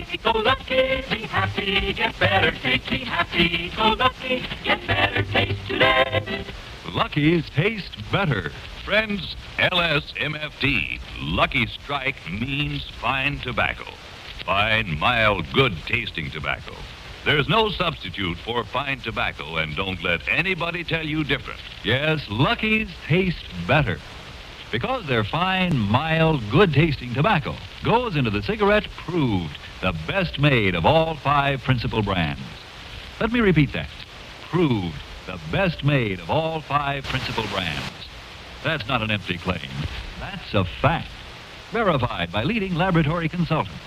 go lucky, be happy, get better taste. Be happy, go lucky, get better taste today. Lucky's taste better. Friends, LSMFT, Lucky Strike means fine tobacco. Fine, mild, good tasting tobacco. There's no substitute for fine tobacco, and don't let anybody tell you different. Yes, Lucky's taste better. Because their fine, mild, good tasting tobacco goes into the cigarette proved the best made of all five principal brands. Let me repeat that. Proved the best made of all five principal brands. That's not an empty claim. That's a fact. Verified by leading laboratory consultants.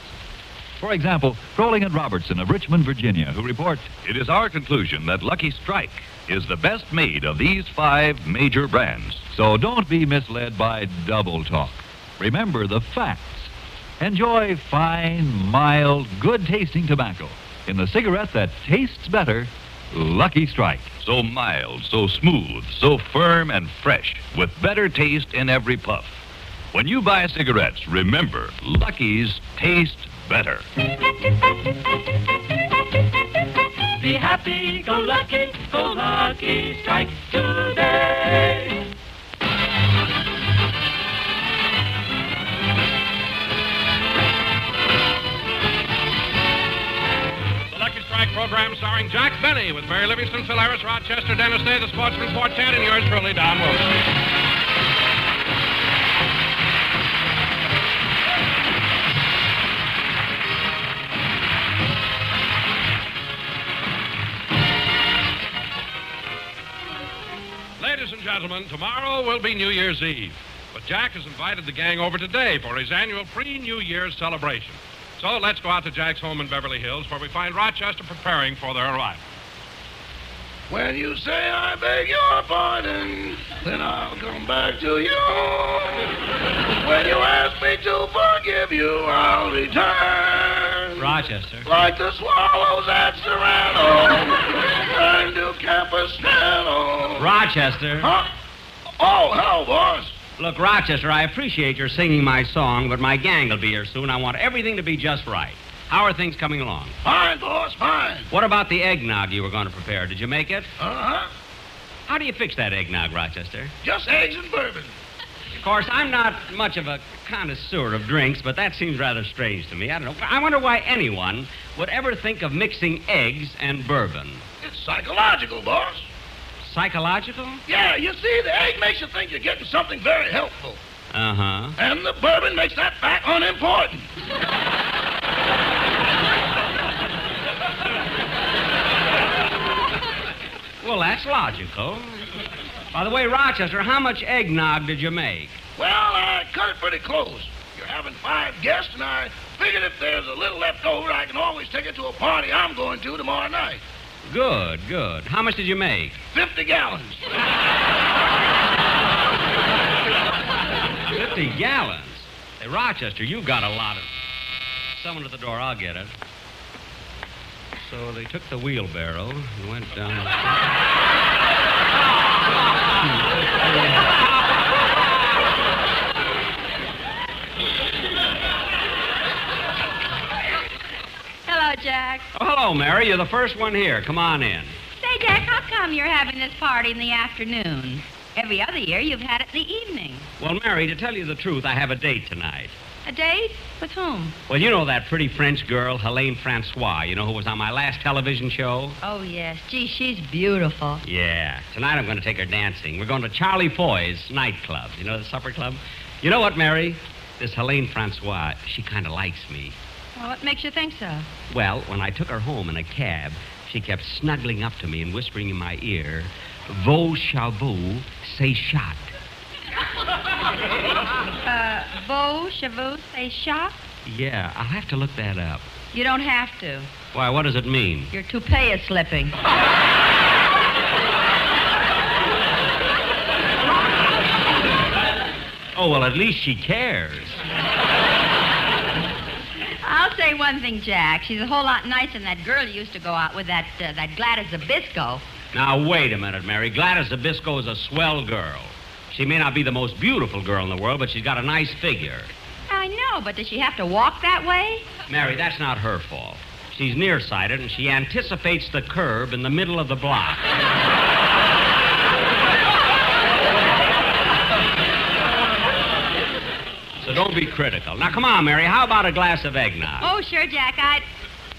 For example, Froehling and Robertson of Richmond, Virginia, who report it is our conclusion that Lucky Strike is the best made of these five major brands. So don't be misled by double talk. Remember the facts. Enjoy fine, mild, good tasting tobacco in the cigarette that tastes better, Lucky Strike. So mild, so smooth, so firm and fresh, with better taste in every puff. When you buy cigarettes, remember, Lucky's taste better. Be happy, go lucky, go lucky, strike today. The Lucky Strike program starring Jack Benny with Mary Livingstone, Phil Harris, Rochester, Dennis Day, the Sportsmen Quartet, and yours truly, Don Wilson. Ladies and gentlemen, tomorrow will be New Year's Eve. But Jack has invited the gang over today for his annual pre-New Year's celebration. So let's go out to Jack's home in Beverly Hills, where we find Rochester preparing for their arrival. When you say I beg your pardon, then I'll come back to you. When you ask me to forgive you, I'll return. Rochester. Like the swallows at Serrano, return to Capistrano. Rochester. Huh? Oh, hello, boss. Look, Rochester, I appreciate your singing my song, but my gang will be here soon. I want everything to be just right. How are things coming along? Fine, boss, fine. What about the eggnog you were going to prepare? Did you make it? Uh-huh. How do you fix that eggnog, Rochester? Just eggs and bourbon. Of course, I'm not much of a connoisseur of drinks, but that seems rather strange to me. I don't know. I wonder why anyone would ever think of mixing eggs and bourbon. It's psychological, boss. Psychological? Yeah, you see, the egg makes you think you're getting something very helpful. Uh huh. And the bourbon makes that fact unimportant. Well, that's logical. By the way, Rochester, how much eggnog did you make? Well, I cut it pretty close. You're having five guests, and I figured if there's a little left over, I can always take it to a party I'm going to tomorrow night. Good, good. How much did you make? 50 gallons. 50 gallons. Hey, Rochester, you've got a lot of. Someone at the door, I'll get it. So they took the wheelbarrow and went down. Hello, Jack. Oh, hello, Mary. You're the first one here. Come on in. Say, Jack, how come you're having this party in the afternoon? Every other year you've had it in the evening. Well, Mary, to tell you the truth, I have a date tonight. A date? With whom? Well, you know that pretty French girl, Helene Francois, you know, who was on my last television show? Oh, yes. Gee, she's beautiful. Yeah. Tonight I'm going to take her dancing. We're going to Charlie Foy's nightclub. You know, the supper club? You know what, Mary? This Helene Francois, she kind of likes me. Well, what makes you think so? Well, when I took her home in a cab, she kept snuggling up to me and whispering in my ear, Vos chevaux, say shot. Uh, beau, chevaux, say shop? Yeah, I'll have to look that up. You don't have to. Why, what does it mean? Your toupee is slipping. Oh, well, at least she cares. I'll say one thing, Jack. She's a whole lot nicer than that girl you used to go out with, that uh, that Gladys Zybisco. Now, wait a minute, Mary. Gladys Zybisco is a swell girl. She may not be the most beautiful girl in the world, but she's got a nice figure. I know, but does she have to walk that way? Mary, that's not her fault. She's nearsighted and she anticipates the curb in the middle of the block. so don't be critical. Now, come on, Mary. How about a glass of eggnog? Oh, sure, Jack. I'd.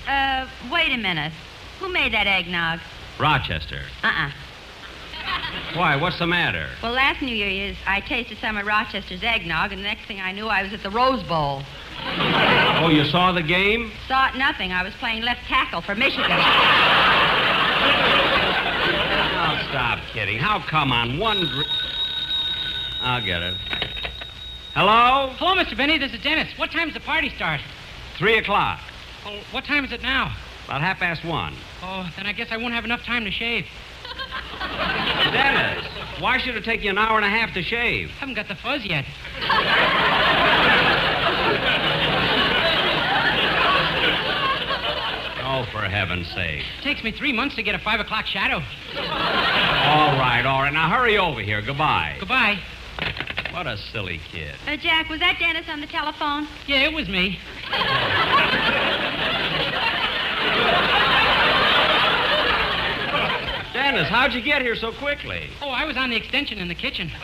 Uh, wait a minute. Who made that eggnog? Rochester. Uh-uh. Why, what's the matter? Well, last New Year's, I tasted some of Rochester's eggnog, and the next thing I knew, I was at the Rose Bowl. Oh, you saw the game? Saw it nothing. I was playing left tackle for Michigan. Oh, stop kidding. How come on one dr- I'll get it. Hello? Hello, Mr. Benny. This is Dennis. What time's the party start? Three o'clock. Well, what time is it now? About half past one. Oh, then I guess I won't have enough time to shave. Dennis, why should it take you an hour and a half to shave? I Haven't got the fuzz yet. Oh, for heaven's sake. It Takes me three months to get a five o'clock shadow. All right, all right. Now hurry over here. Goodbye. Goodbye. What a silly kid. Uh, Jack, was that Dennis on the telephone? Yeah, it was me. Dennis, how'd you get here so quickly? Oh, I was on the extension in the kitchen.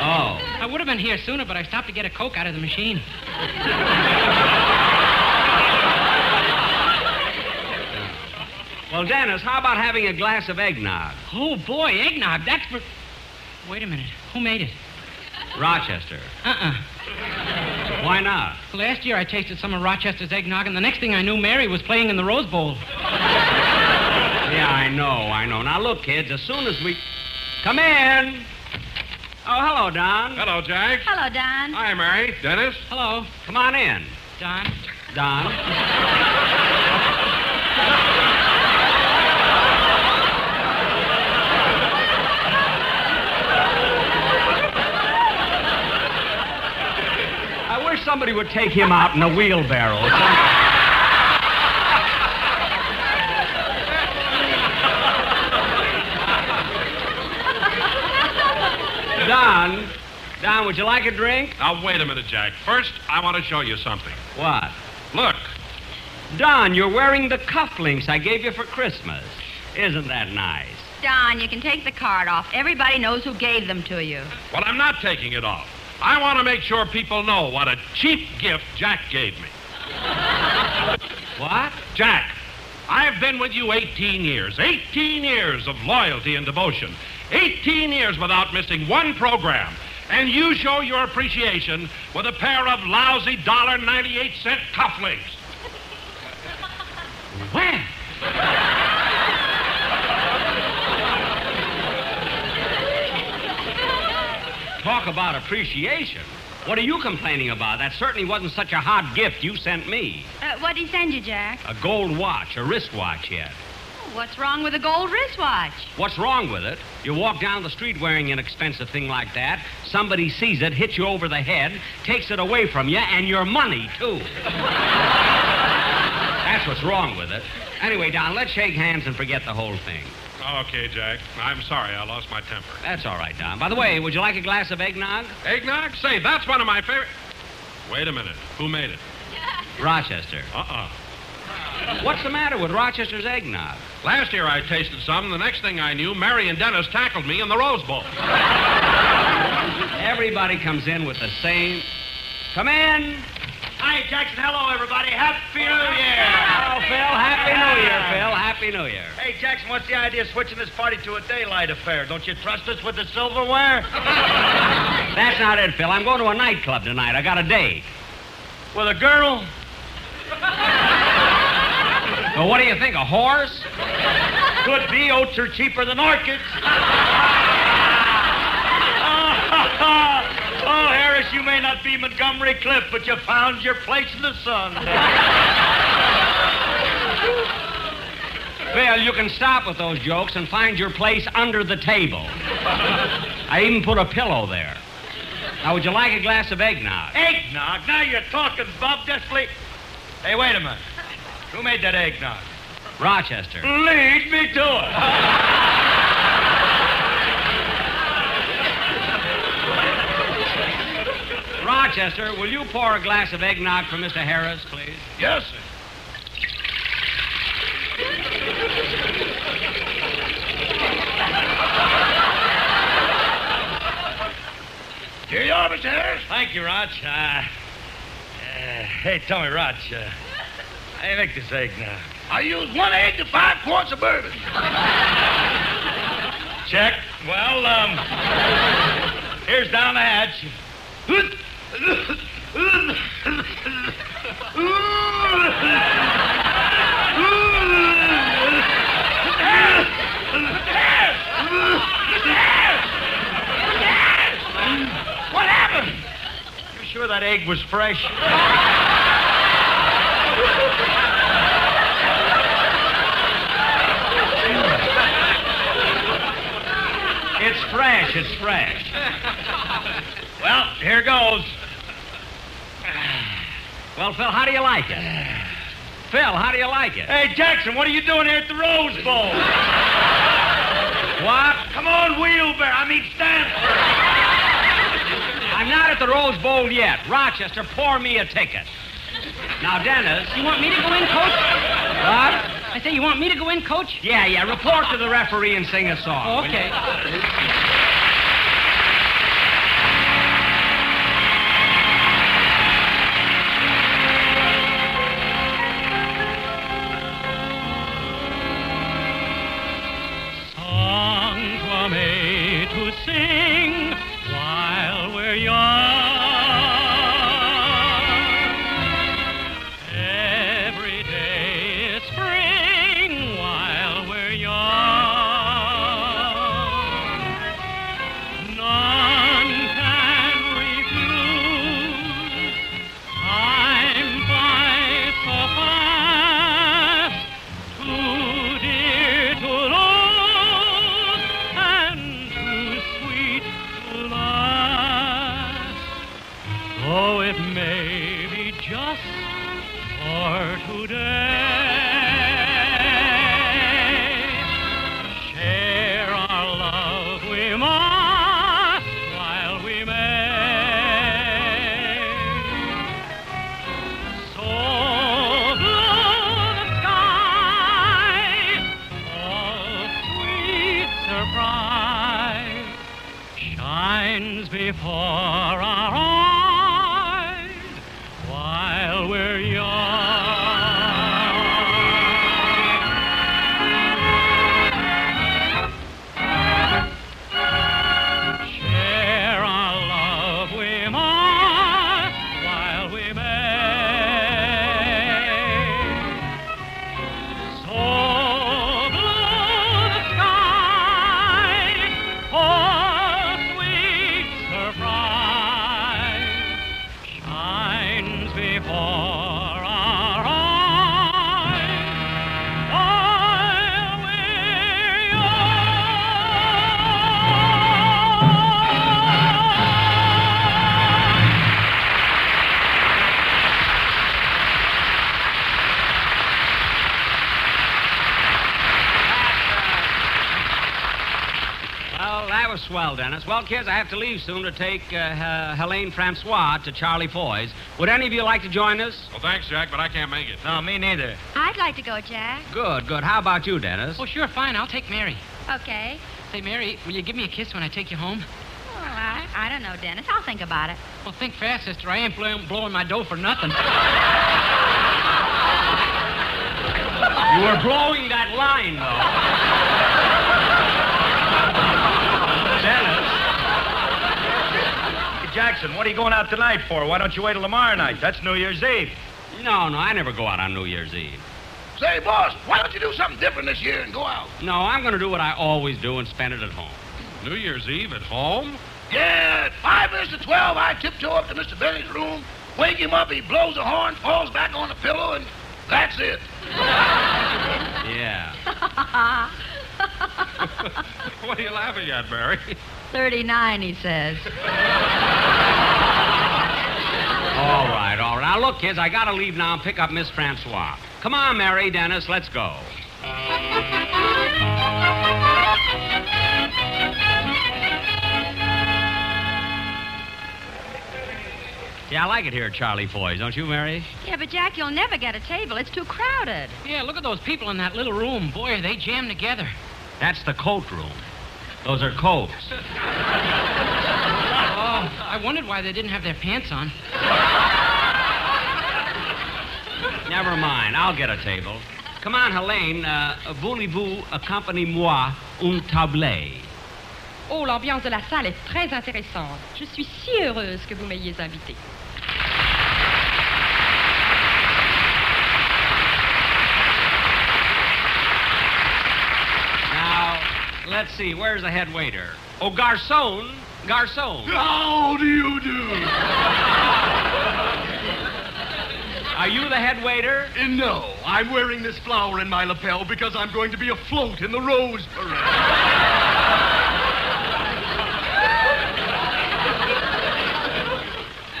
Oh. I would have been here sooner, but I stopped to get a Coke out of the machine. Well, Dennis, how about having a glass of eggnog? Oh, boy, eggnog. That's for. Wait a minute. Who made it? Rochester. Uh-uh. Why not? Last year I tasted some of Rochester's eggnog, and the next thing I knew, Mary was playing in the Rose Bowl. Yeah, I know, I know. Now, look, kids, as soon as we. Come in. Oh, hello, Don. Hello, Jack. Hello, Don. Hi, Mary. Dennis. Hello, Come on in. Don. Don. I wish somebody would take him out in a wheelbarrow. Don, Don, would you like a drink? Now, wait a minute, Jack. First, I want to show you something. What? Look. Don, you're wearing the cufflinks I gave you for Christmas. Isn't that nice? Don, you can take the card off. Everybody knows who gave them to you. Well, I'm not taking it off. I want to make sure people know what a cheap gift Jack gave me. What? Jack, I've been with you 18 years. 18 years of loyalty and devotion. 18 years without missing one program. And you show your appreciation with a pair of lousy $1.98 cufflinks. When? Talk about appreciation. What are you complaining about? That certainly wasn't such a hot gift you sent me. Uh, what'd he send you, Jack? A gold watch, a wristwatch yet. What's wrong with a gold wristwatch? What's wrong with it? You walk down the street wearing an expensive thing like that, somebody sees it, hits you over the head, takes it away from you, and your money, too. That's what's wrong with it. Anyway, Don, let's shake hands and forget the whole thing. Okay, Jack. I'm sorry I lost my temper. That's all right, Don. By the way, would you like a glass of eggnog? Eggnog? Say, that's one of my favorite. Wait a minute. Who made it? Rochester. Uh-uh. What's the matter with Rochester's eggnog? Last year I tasted some. And the next thing I knew, Mary and Dennis tackled me in the Rose Bowl. Everybody comes in with the same. Come in. Hi, Jackson. Hello, everybody. Happy New Year. Hello, Phil. Happy New Year, Phil. Happy New Year. Hey, Jackson, what's the idea of switching this party to a daylight affair? Don't you trust us with the silverware? That's not it, Phil. I'm going to a nightclub tonight. I got a date. With a girl? Well, what do you think? A horse? Could be. Oats are cheaper than orchids. oh, Harris, you may not be Montgomery Clift, but you found your place in the sun. Phil, you can stop with those jokes and find your place under the table. I even put a pillow there. Now, would you like a glass of eggnog? Eggnog? Now you're talking, Bob. Just leave. Hey, wait a minute. Who made that eggnog? Rochester. Lead me to it. Rochester, will you pour a glass of eggnog for Mr. Harris, please? Yes, sir. Here you are, Mr. Harris. Thank you, Roch. Uh, uh, hey, tell me, Roch, uh, do make this egg now? I use one egg to five quarts of bourbon. Check. Well, um, here's down the hatch. What happened? You sure that egg was fresh? It's fresh, it's fresh. Well, here goes. Well, Phil, how do you like it? Phil, how do you like it? Hey, Jackson, what are you doing here at the Rose Bowl? What? Come on, wheelbarrow. I mean, Stanford. I'm not at the Rose Bowl yet. Rochester, pour me a ticket. Now, Dennis. You want me to go in, coach? What? I say, you want me to go in, coach? Yeah, yeah. Report to the referee and sing a song. Okay. was. Well, kids, I have to leave soon to take uh, uh, Helene Francois to Charlie Foy's. Would any of you like to join us? Well, thanks, Jack, but I can't make it. No, me neither. I'd like to go, Jack. Good, good. How about you, Dennis? Oh, sure, fine. I'll take Mary. Okay. Say, Mary, will you give me a kiss when I take you home? Well, I, I don't know, Dennis. I'll think about it. Well, think fast, sister. I ain't blow- blowing my dough for nothing. You were blowing that line, though. Hey, Jackson, what are you going out tonight for? Why don't you wait till tomorrow night? That's New Year's Eve. No, no, I never go out on New Year's Eve. Say, boss, why don't you do something different this year and go out? No, I'm going to do what I always do and spend it at home. New Year's Eve at home? Yeah, at five minutes to twelve, I tiptoe up to Mr. Benny's room, wake him up, he blows a horn, falls back on the pillow, and that's it. Yeah. what are you laughing at, Mary? 39, he says. All right, all right. Now, look, kids, I got to leave now and pick up Miss Francois. Come on, Mary, Dennis, let's go. Yeah, I like it here at Charlie Foy's, don't you, Mary? Yeah, but Jack, you'll never get a table. It's too crowded. Yeah, look at those people in that little room. Boy, are they jammed together. That's the coat room. Those are coats. Oh, I wondered why they didn't have their pants on. Never mind. I'll get a table. Come on, Helene. Uh, voulez-vous accompagner moi un tablet? Oh, l'ambiance de la salle est très intéressante. Je suis si heureuse que vous m'ayez invitée. Now, let's see. Where's the head waiter? Oh, garçon. Garçon. How do you do? Are you the head waiter? Uh, no, I'm wearing this flower in my lapel because I'm going to be afloat in the Rose Parade.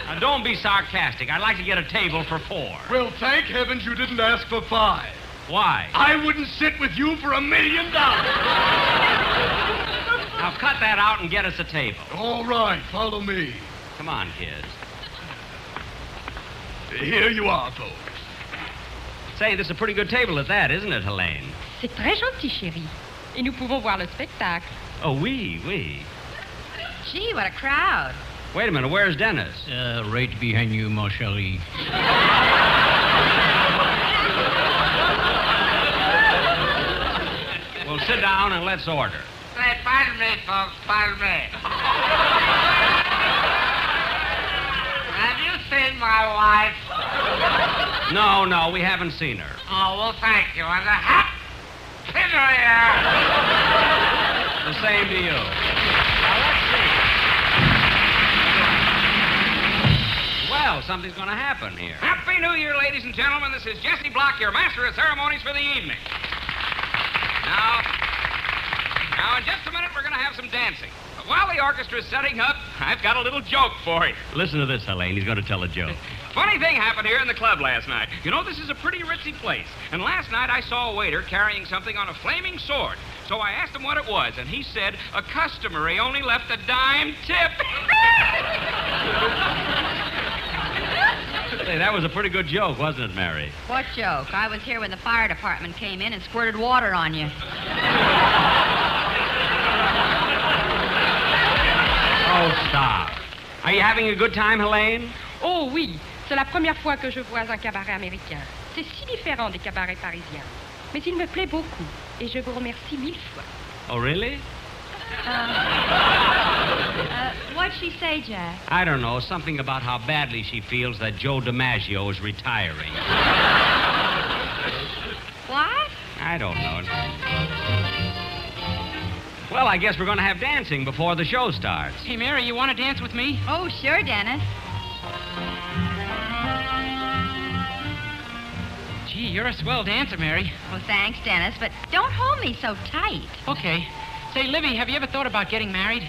Now, don't be sarcastic. I'd like to get a table for four. Well, thank heavens you didn't ask for five. Why? I wouldn't sit with you for a million dollars. Now, cut that out and get us a table. All right, follow me. Come on, kids. Here you are, folks. Say, this is a pretty good table at that, isn't it, Helene? C'est très gentil, chérie. Et nous pouvons voir le spectacle. Oh, oui, oui. Gee, what a crowd. Wait a minute. Where's Dennis? Uh, right behind you, mon chéri. Well, sit down and let's order. Pardon me, folks, pardon me. Have you seen my wife? No, no, we haven't seen her. Oh, well, thank you. And a happy New Year. The same to you. Now, let's see. Well, something's going to happen here. Happy New Year, ladies and gentlemen. This is Jesse Block, your master of ceremonies for the evening. Now, now, in just have some dancing. But while the orchestra's setting up, I've got a little joke for you. Listen to this, Helene. He's going to tell a joke. Funny thing happened here in the club last night. You know, this is a pretty ritzy place. And last night I saw a waiter carrying something on a flaming sword. So I asked him what it was, and he said, a customer. He only left a dime tip. Say, that was a pretty good joke, wasn't it, Mary? What joke? I was here when the fire department came in and squirted water on you. Oh, stop. Are you having a good time, Helene? Oh oui, c'est la première fois que je vois un cabaret américain. C'est si différent des cabarets parisiens. Mais il me plaît beaucoup. Et je vous remercie mille fois. Oh, really? Uh, what'd she say, Jack? I don't know. Something about how badly she feels that Joe DiMaggio is retiring. What? I don't know. Well, I guess we're going to have dancing before the show starts. Hey, Mary, you want to dance with me? Oh, sure, Dennis. Gee, you're a swell dancer, Mary. Well, thanks, Dennis, but don't hold me so tight. Okay. Say, Livy, have you ever thought about getting married?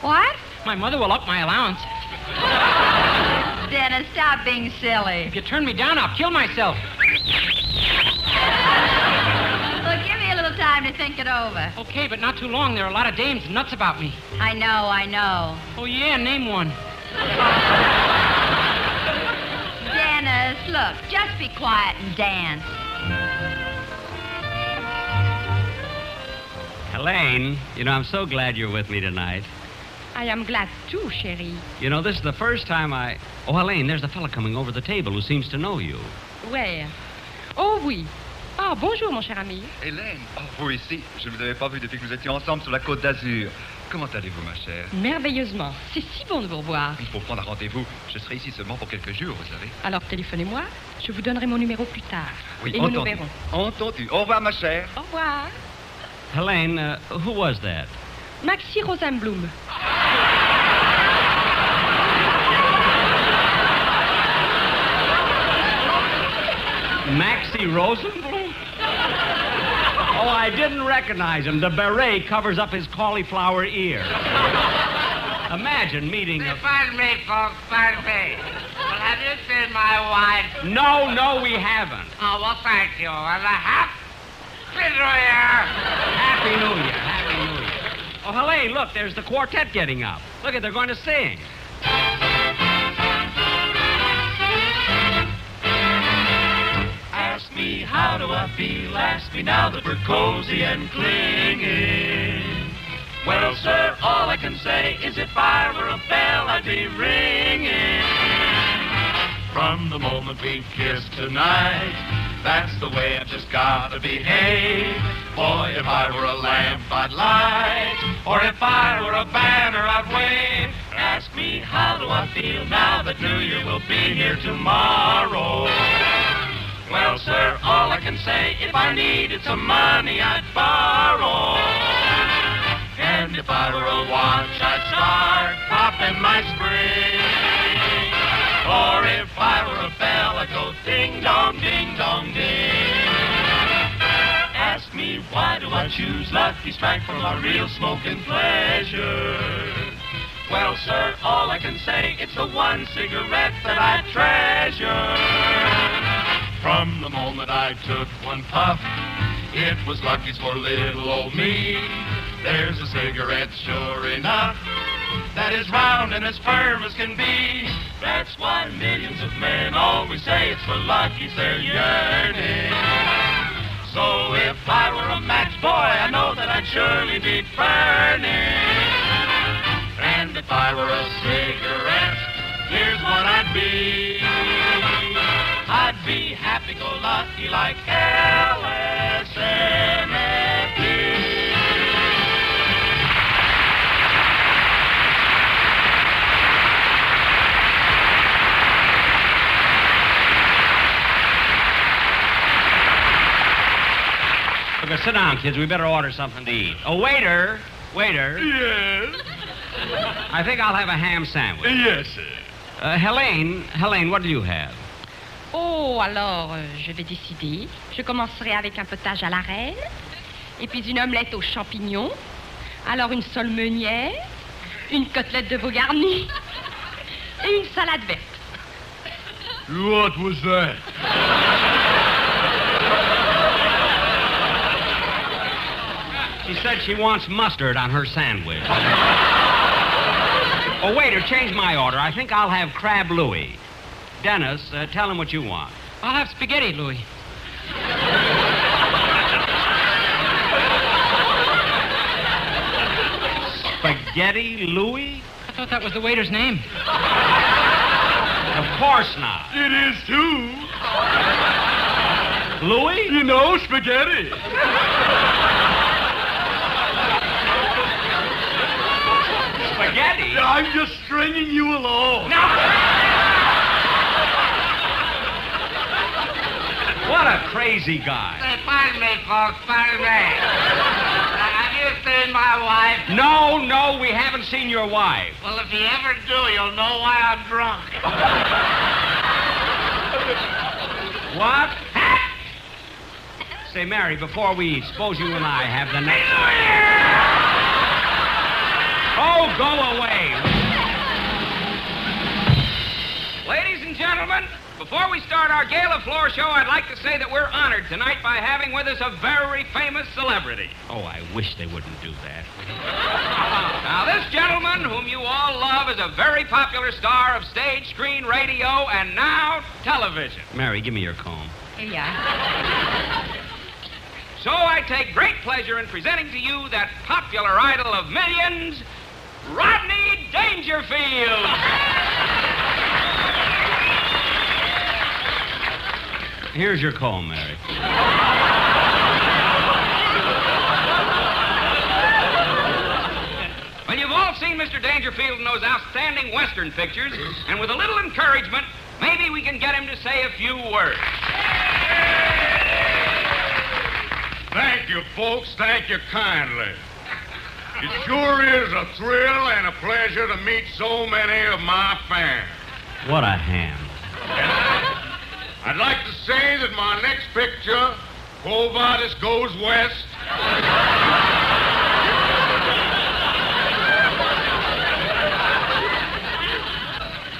What? My mother will up my allowance. Dennis, stop being silly. If you turn me down, I'll kill myself. Time to think it over. Okay, but not too long. There are a lot of dames nuts about me. I know, I know. Oh, yeah, name one. Dennis, look, just be quiet and dance. Helene, you know, I'm so glad you're with me tonight. I am glad too, chérie. You know, this is the first time I. Oh, Helene, there's a fellow coming over the table who seems to know you. Where? Oh oui. Ah, bonjour, mon cher ami. Hélène, oh, vous ici. Je ne vous avais pas vu depuis que nous étions ensemble sur la côte d'Azur. Comment allez-vous, ma chère? Merveilleusement. C'est si bon de vous revoir. Il faut prendre un rendez-vous. Je serai ici seulement pour quelques jours, vous savez. Alors téléphonez-moi. Je vous donnerai mon numéro plus tard. Oui, Et nous nous entendu. verrons. Entendu. Au revoir, ma chère. Au revoir. Helene, uh, who was that? Maxi Rosenblum. Maxie Rosenblum? I didn't recognize him. The beret covers up his cauliflower ear. Imagine meeting a... pardon me, folks, pardon me. Well, have you seen my wife? No, no, we haven't. Oh, well, thank you. And a happy New Year. Happy New Year. Happy New Year. Oh, Helene, look, there's the quartet getting up. Look at, they're going to sing. Feel. Ask me now that we're cozy and clinging. Well, sir, all I can say is if I were a bell, I'd be ringing. From the moment we kissed tonight, that's the way I've just got to behave. Boy, if I were a lamp, I'd light. Or if I were a banner, I'd wave. Ask me, how do I feel now that New Year will be here tomorrow? Well, sir, all I can say, if I needed some money, I'd borrow. And if I were a watch, I'd start popping my spring. Or if I were a bell, I'd go ding dong, ding dong, ding. Ask me why do I choose Lucky Strike for my real smoking pleasure? Well, sir, all I can say, it's the one cigarette that I treasure. From the moment I took one puff, it was Lucky's for little old me. There's a cigarette, sure enough, that is round and as firm as can be. That's why millions of men always say it's for Lucky's they're yearning. So if I were a match boy, I know that I'd surely be burning. And if I were a cigarette, here's what I'd be. Happy-go-lucky like Okay, sit down, kids. We better order something to eat. Oh, waiter, waiter. Yes. I think I'll have a ham sandwich. Yes, sir. Uh, Helene, Helene, what do you have? Oh, alors, euh, je vais décider. Je commencerai avec un potage à la reine, et puis une omelette aux champignons, alors une sole meunière, une côtelette de veau garnie, et une salade verte. What was that? She said she wants mustard on her sandwich. oh, waiter, change my order. I think I'll have crab Louis. Dennis, uh, tell him what you want. I'll have spaghetti, Louis. Spaghetti Louis? I thought that was the waiter's name. Of course not. It is too. Louis? You know, spaghetti. Spaghetti? I'm just stringing you along. What a crazy guy. Say, pardon me, folks, pardon me. Have you seen my wife? No, no, we haven't seen your wife. Well, if you ever do, you'll know why I'm drunk. What? Say, Mary, before we eat, suppose you and I have the next. Oh, go away. Ladies and gentlemen, before we start our gala floor show, I'd like to say that we're honored tonight by having with us a very famous celebrity. Oh, I wish they wouldn't do that. Now, this gentleman, whom you all love, is a very popular star of stage, screen, radio, and now television. Mary, give me your comb. Here you are. So I take great pleasure in presenting to you that popular idol of millions, Rodney Dangerfield. Here's your comb, Mary. Well, you've all seen Mr. Dangerfield in those outstanding Western pictures, and with a little encouragement, maybe we can get him to say a few words. Thank you, folks. Thank you kindly. It sure is a thrill and a pleasure to meet so many of my fans. What a ham. I'd like to say that my next picture, Quo Vadis Goes West,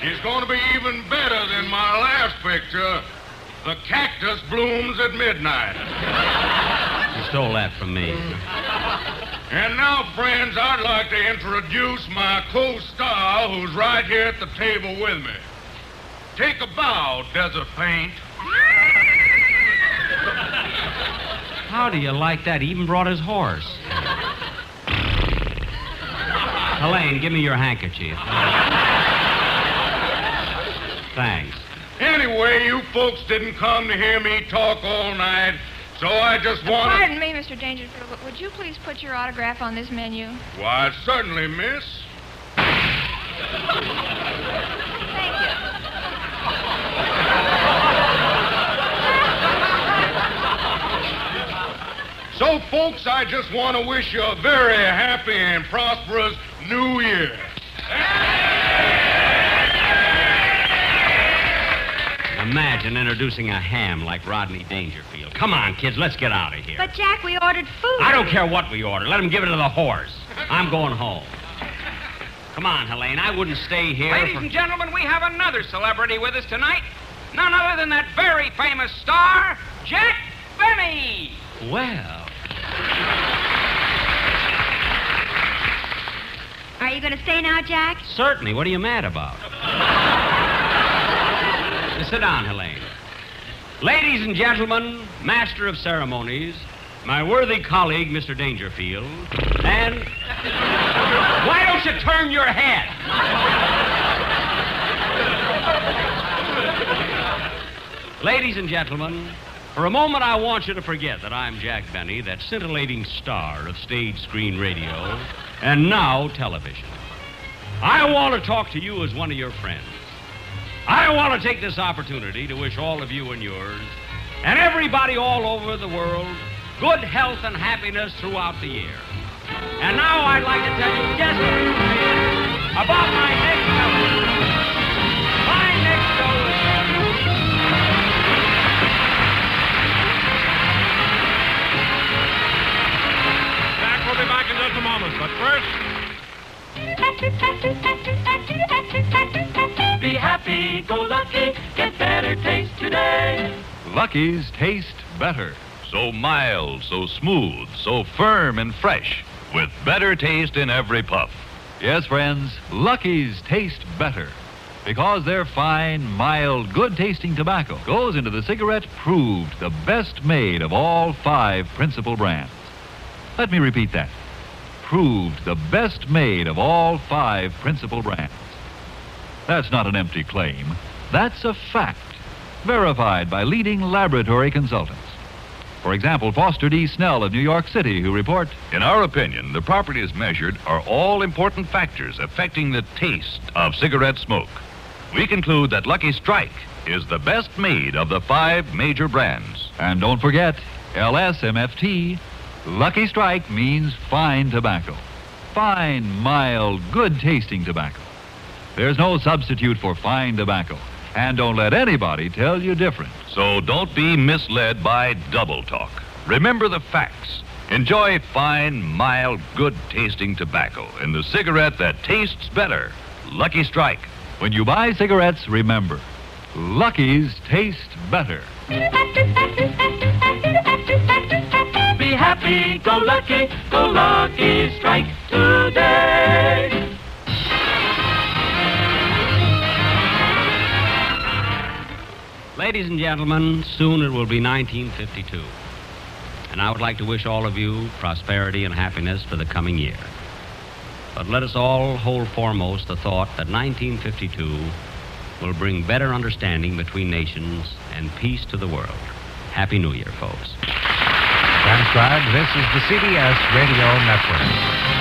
is going to be even better than my last picture, The Cactus Blooms at Midnight. You stole that from me. And now, friends, I'd like to introduce my co-star who's right here at the table with me. Take a bow, Desert Paint. How do you like that? He even brought his horse. Helene, give me your handkerchief. Thanks. Anyway, you folks didn't come to hear me talk all night, so I just want to. Pardon me, Mr. Dangerfield, but would you please put your autograph on this menu? Why, certainly, miss. So, folks, I just want to wish you a very happy and prosperous New Year. Imagine introducing a ham like Rodney Dangerfield. Come on, kids, let's get out of here. But, Jack, we ordered food. I don't care what we order. Let him give it to the horse. I'm going home. Come on, Helene. I wouldn't stay here. Ladies for- and gentlemen, we have another celebrity with us tonight. None other than that very famous star, Jack Benny. Well, Are you going to stay now, Jack? certainly. What are you mad about? Sit down, Helene. Ladies and gentlemen, Master of Ceremonies, my worthy colleague, Mr. Dangerfield, and. Why don't you turn your head? Ladies and gentlemen, for a moment I want you to forget that I'm Jack Benny, that scintillating star of stage, screen, radio, and now television. I want to talk to you as one of your friends. I want to take this opportunity to wish all of you and yours, and everybody all over the world, good health and happiness throughout the year. And now I'd like to tell you just a about my next show. But first. Be happy, go lucky, get better taste today. Lucky's taste better. So mild, so smooth, so firm and fresh, with better taste in every puff. Yes, friends, Lucky's taste better. Because their fine, mild, good tasting tobacco goes into the cigarette proved the best made of all five principal brands. Let me repeat that. Proved the best made of all five principal brands. That's not an empty claim. That's a fact, verified by leading laboratory consultants. For example, Foster D. Snell of New York City, who report In our opinion, the properties measured are all important factors affecting the taste of cigarette smoke. We conclude that Lucky Strike is the best made of the five major brands. And don't forget, LSMFT. Lucky Strike means fine tobacco. Fine, mild, good tasting tobacco. There's no substitute for fine tobacco. And don't let anybody tell you different. So don't be misled by double talk. Remember the facts. Enjoy fine, mild, good tasting tobacco in the cigarette that tastes better. Lucky Strike. When you buy cigarettes, remember, Lucky's taste better. Happy, go lucky, go lucky, strike today. Ladies and gentlemen, soon it will be 1952. And I would like to wish all of you prosperity and happiness for the coming year. But let us all hold foremost the thought that 1952 will bring better understanding between nations and peace to the world. Happy New Year, folks. Transcribed, this is the CBS Radio Network.